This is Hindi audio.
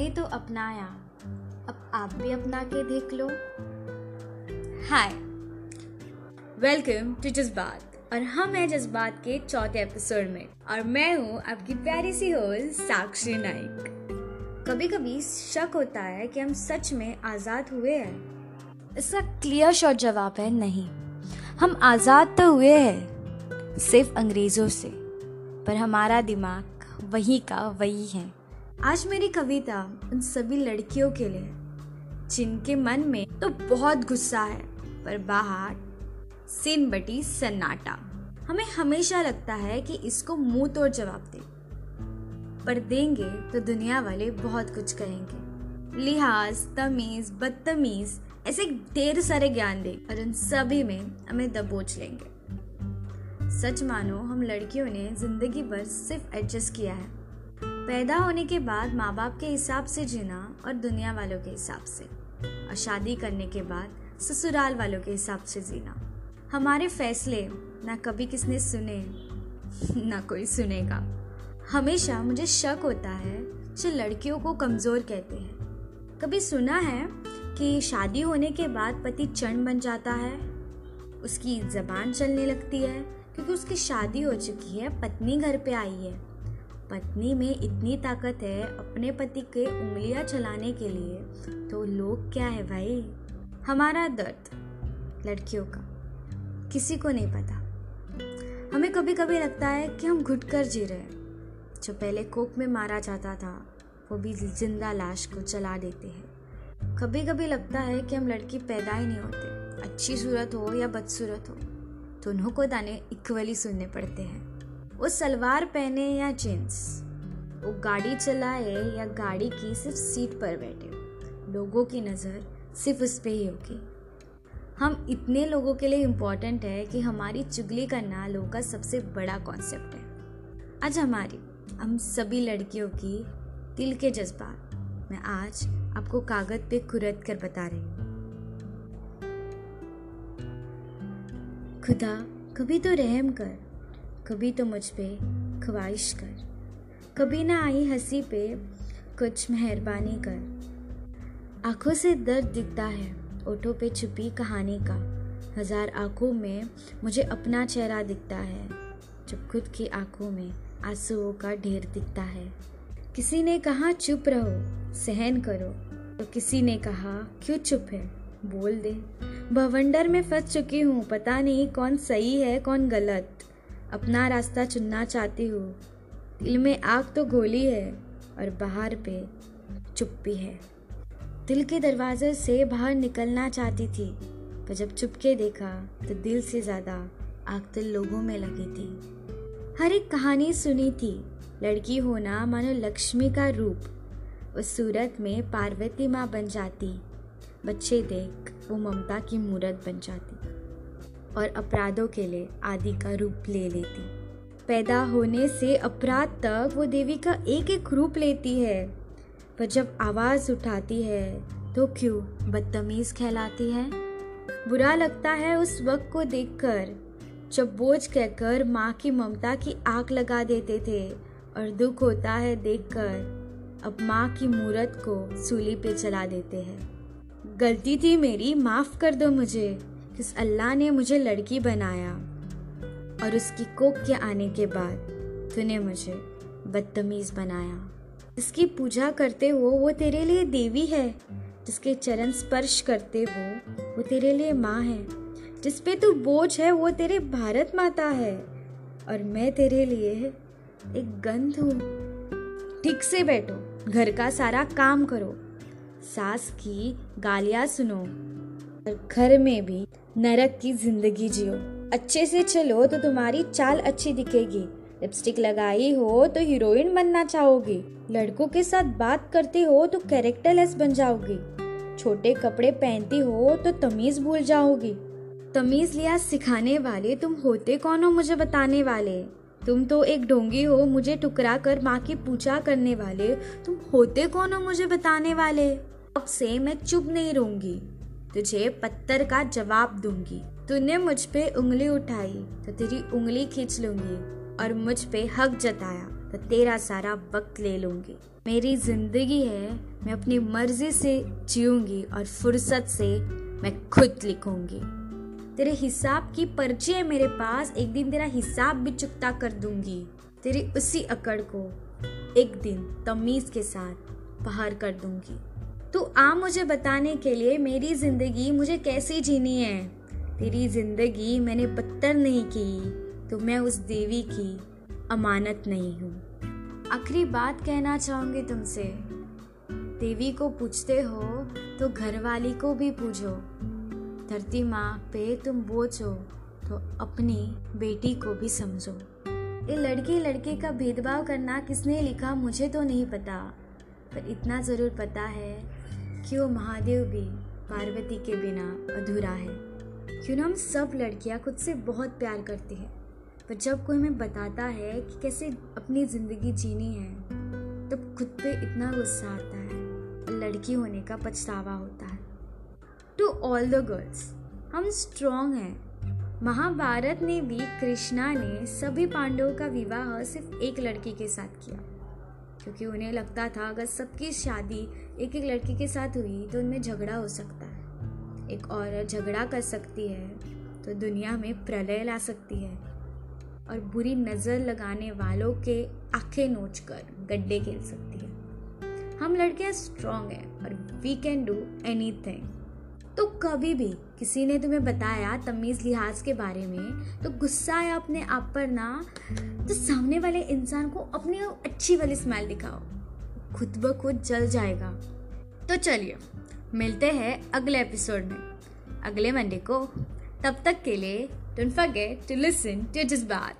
मैंने तो अपनाया अब आप भी अपना के देख लो। हाय वेलकम टू जज्बात और हम हैं जज्बात के चौथे एपिसोड में और मैं हूँ आपकी प्यारी सी होस्ट साक्षी नाइक कभी कभी शक होता है कि हम सच में आज़ाद हुए हैं। इसका क्लियर शॉट जवाब है नहीं। हम आज़ाद तो हुए हैं सिर्फ़ अंग्रेज़ों से पर हमारा दिमाग वही का वही है। आज मेरी कविता उन सभी लड़कियों के लिए, जिनके मन में तो बहुत गुस्सा है, पर बाहर सिन बटी सन्नाटा। हमें हमेशा लगता है कि इसको मुँह तोड़ जवाब दे, पर देंगे तो दुनिया वाले बहुत कुछ कहेंगे। लिहाज, तमीज, बदतमीज, ऐसे ढेर सारे ज्ञान दे, और उन सभी में हमें दबोच लेंगे। सच मानो, हम लड़कियों ने ज़िंदगी भर सिर्फ़ एडजस्ट किया है। पैदा होने के बाद माँ बाप के हिसाब से जीना और दुनिया वालों के हिसाब से। और शादी करने के बाद ससुराल वालों के हिसाब से जीना। हमारे फैसले ना कभी किसने सुने, ना कोई सुनेगा। हमेशा मुझे शक होता है जो लड़कियों को कमज़ोर कहते हैं। कभी सुना है कि शादी होने के बाद पति चंड बन जाता है? उसकी जबान चलने लगती है, क्योंकि उसकी शादी हो चुकी है, पत्नी घर पे आई है। पत्नी में इतनी ताकत है अपने पति के उंगलियाँ चलाने के लिए तो लोग क्या है भाई? हमारा दर्द, लड़कियों का। किसी को नहीं पता। हमें कभी कभी लगता है कि हम घुट कर जी रहे हैं। जो पहले कोक में मारा जाता था, वो भी ज़िंदा लाश को जला देते हैं। कभी कभी लगता है कि हम लड़की पैदा ही नहीं होते। अच्छी सूरत हो या बदसूरत हो, दोनों को दाने इक्वली सुनने पड़ते हैं। वो सलवार पहने या जींस? वो गाड़ी चलाए या गाड़ी की सिर्फ़ सीट पर बैठे लोगों की नज़र सिर्फ़ उस पर ही होगी। हम इतने लोगों के लिए इम्पोर्टेंट है कि हमारी चुगली करना लोगों का सबसे बड़ा कॉन्सेप्ट है। आज हमारी, हम सभी लड़कियों की दिल के जज्बात। मैं आज आपको कागज़ पे कुरत कर बता रही हूँ। खुदा, कभी तो रहम कर। कभी तो मुझ पे ख्वाहिश कर, कभी ना आई हँसी पे कुछ मेहरबानी कर। आँखों से दर्द दिखता है, ओठों पे छुपी कहानी का। हज़ार आँखों में मुझे अपना चेहरा दिखता है, जब खुद की आँखों में आंसुओं का ढेर दिखता है। किसी ने कहा, चुप रहो, सहन करो। तो किसी ने कहा, क्यों चुप है? बोल दे। भवंडर में फंस चुकी हूँ, पता नहीं कौन सही है, कौन गलत। अपना रास्ता चुनना चाहती हूँ। दिल में आग तो गोली है और बाहर पे चुप्पी है। दिल के दरवाजे से बाहर निकलना चाहती थी, पर जब चुपके देखा तो दिल से ज़्यादा आग तो लोगों में लगी थी। हर एक कहानी सुनी थी, लड़की होना मानो लक्ष्मी का रूप। उस सूरत में पार्वती माँ बन जाती, बच्चे देख वो ममता की मूरत बन जाती। और अपराधों के लिए आदि का रूप ले लेती। पैदा होने से अपराध तक वो देवी का एक एक रूप लेती है। पर जब आवाज़ उठाती है तो क्यों बदतमीज़ कहलाती है? बुरा लगता है उस वक्त को देखकर, जब बोझ कहकर माँ की ममता की आग लगा देते थे और दुख होता है देखकर, अब माँ की मूरत को सूली पे चला देते हैं। गलती थी मेरी, माफ़ कर दो मुझे। किस अल्लाह ने मुझे लड़की बनाया और उसकी कोक के आने के बाद तूने मुझे बदतमीज बनाया। जिसकी पूजा करते हो, वो तेरे लिए देवी है। जिसके चरण स्पर्श करते हो, वो तेरे लिए माँ है। जिस पे तू बोझ है, वो तेरे भारत माता है। और मैं तेरे लिए एक गंध हूँ। ठीक से बैठो, घर का सारा काम करो। सास की गालियाँ सुनो। और घर में भी नरक की ज़िंदगी जियो। अच्छे से चलो तो तुम्हारी चाल अच्छी दिखेगी। लिपस्टिक लगाई हो तो हीरोइन बनना चाहोगी। लड़कों के साथ बात करती हो तो कैरेक्टरलेस बन जाओगी। छोटे कपड़े पहनती हो तो तमीज भूल जाओगी। तमीज लिया सिखाने वाले तुम होते कौन हो मुझे बताने वाले? तुम तो एक ढोंगी हो मुझे टुकरा कर माँ की पूजा करने वाले। तुम होते कौन हो मुझे बताने वाले? अब से मैं चुप नहीं रहूँगी। तुझे पत्थर का जवाब दूँगी। तूने मुझ पे उंगली उठाई तो तेरी उंगली खींच लूँगी और मुझ पे हक जताया तो तेरा सारा वक्त ले लूँगी। मेरी ज़िंदगी है, मैं अपनी मर्ज़ी से जीऊँगी और फुर्सत से मैं खुद लिखूँगी। तेरे हिसाब की पर्ची है मेरे पास, एक दिन तेरा हिसाब भी चुकता कर दूँगी। तेरी उसी अकड़ को एक दिन तमीज के साथ बाहर कर दूँगी। तू आ मुझे बताने के लिए मेरी ज़िंदगी मुझे कैसी जीनी है? तेरी ज़िंदगी मैंने पत्थर नहीं की तो मैं उस देवी की अमानत नहीं हूँ। आखिरी बात कहना चाहूँगी तुमसे। देवी को पूछते हो तो घरवाली को भी पूछो धरती माँ पे तुम बोझ हो तो अपनी बेटी को भी समझो। ये लड़की लड़के का भेदभाव करना किसने लिखा मुझे तो नहीं पता, पर इतना ज़रूर पता है कि वो महादेव भी पार्वती के बिना अधूरा है? क्यों ना हम सब लड़कियाँ खुद से बहुत प्यार करती हैं? पर जब कोई हमें बताता है कि कैसे अपनी ज़िंदगी जीनी है, तब खुद पे इतना गुस्सा आता है। और लड़की होने का पछतावा होता है। टू ऑल द गर्ल्स हम स्ट्रॉन्ग हैं। महाभारत में भी कृष्णा ने सभी पांडवों का विवाह सिर्फ़ एक लड़की के साथ किया। क्योंकि उन्हें लगता था अगर सबकी शादी एक एक लड़की के साथ हुई तो उनमें झगड़ा हो सकता है। एक औरत झगड़ा कर सकती है तो दुनिया में प्रलय ला सकती है। और बुरी नज़र लगाने वालों के आँखें नोच कर गड्ढे खेल सकती है। हम लड़कियाँ स्ट्रांग हैं और वी कैन डू एनी तो कभी भी किसी ने तुम्हें बताया तमीज़ लिहाज के बारे में तो गुस्सा है अपने आप पर ना तो सामने वाले इंसान को अपनी अच्छी वाली स्माइल दिखाओ। खुद ब खुद जल जाएगा। तो चलिए, मिलते हैं अगले एपिसोड में। अगले मंडे को। तब तक के लिए don't forget to listen to जज्बात